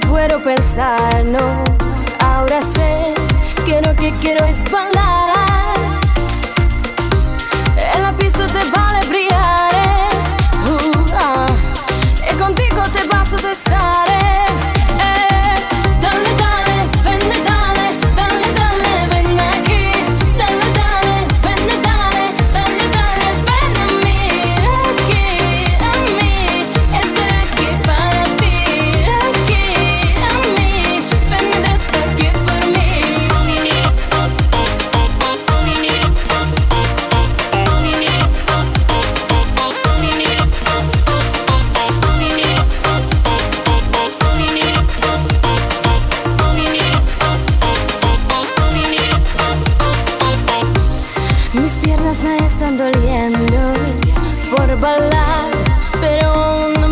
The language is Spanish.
puedo pensarlo. Ahora sé que lo que quiero es bailar. En la pista te vale me están doliendo por bailar, pero aún no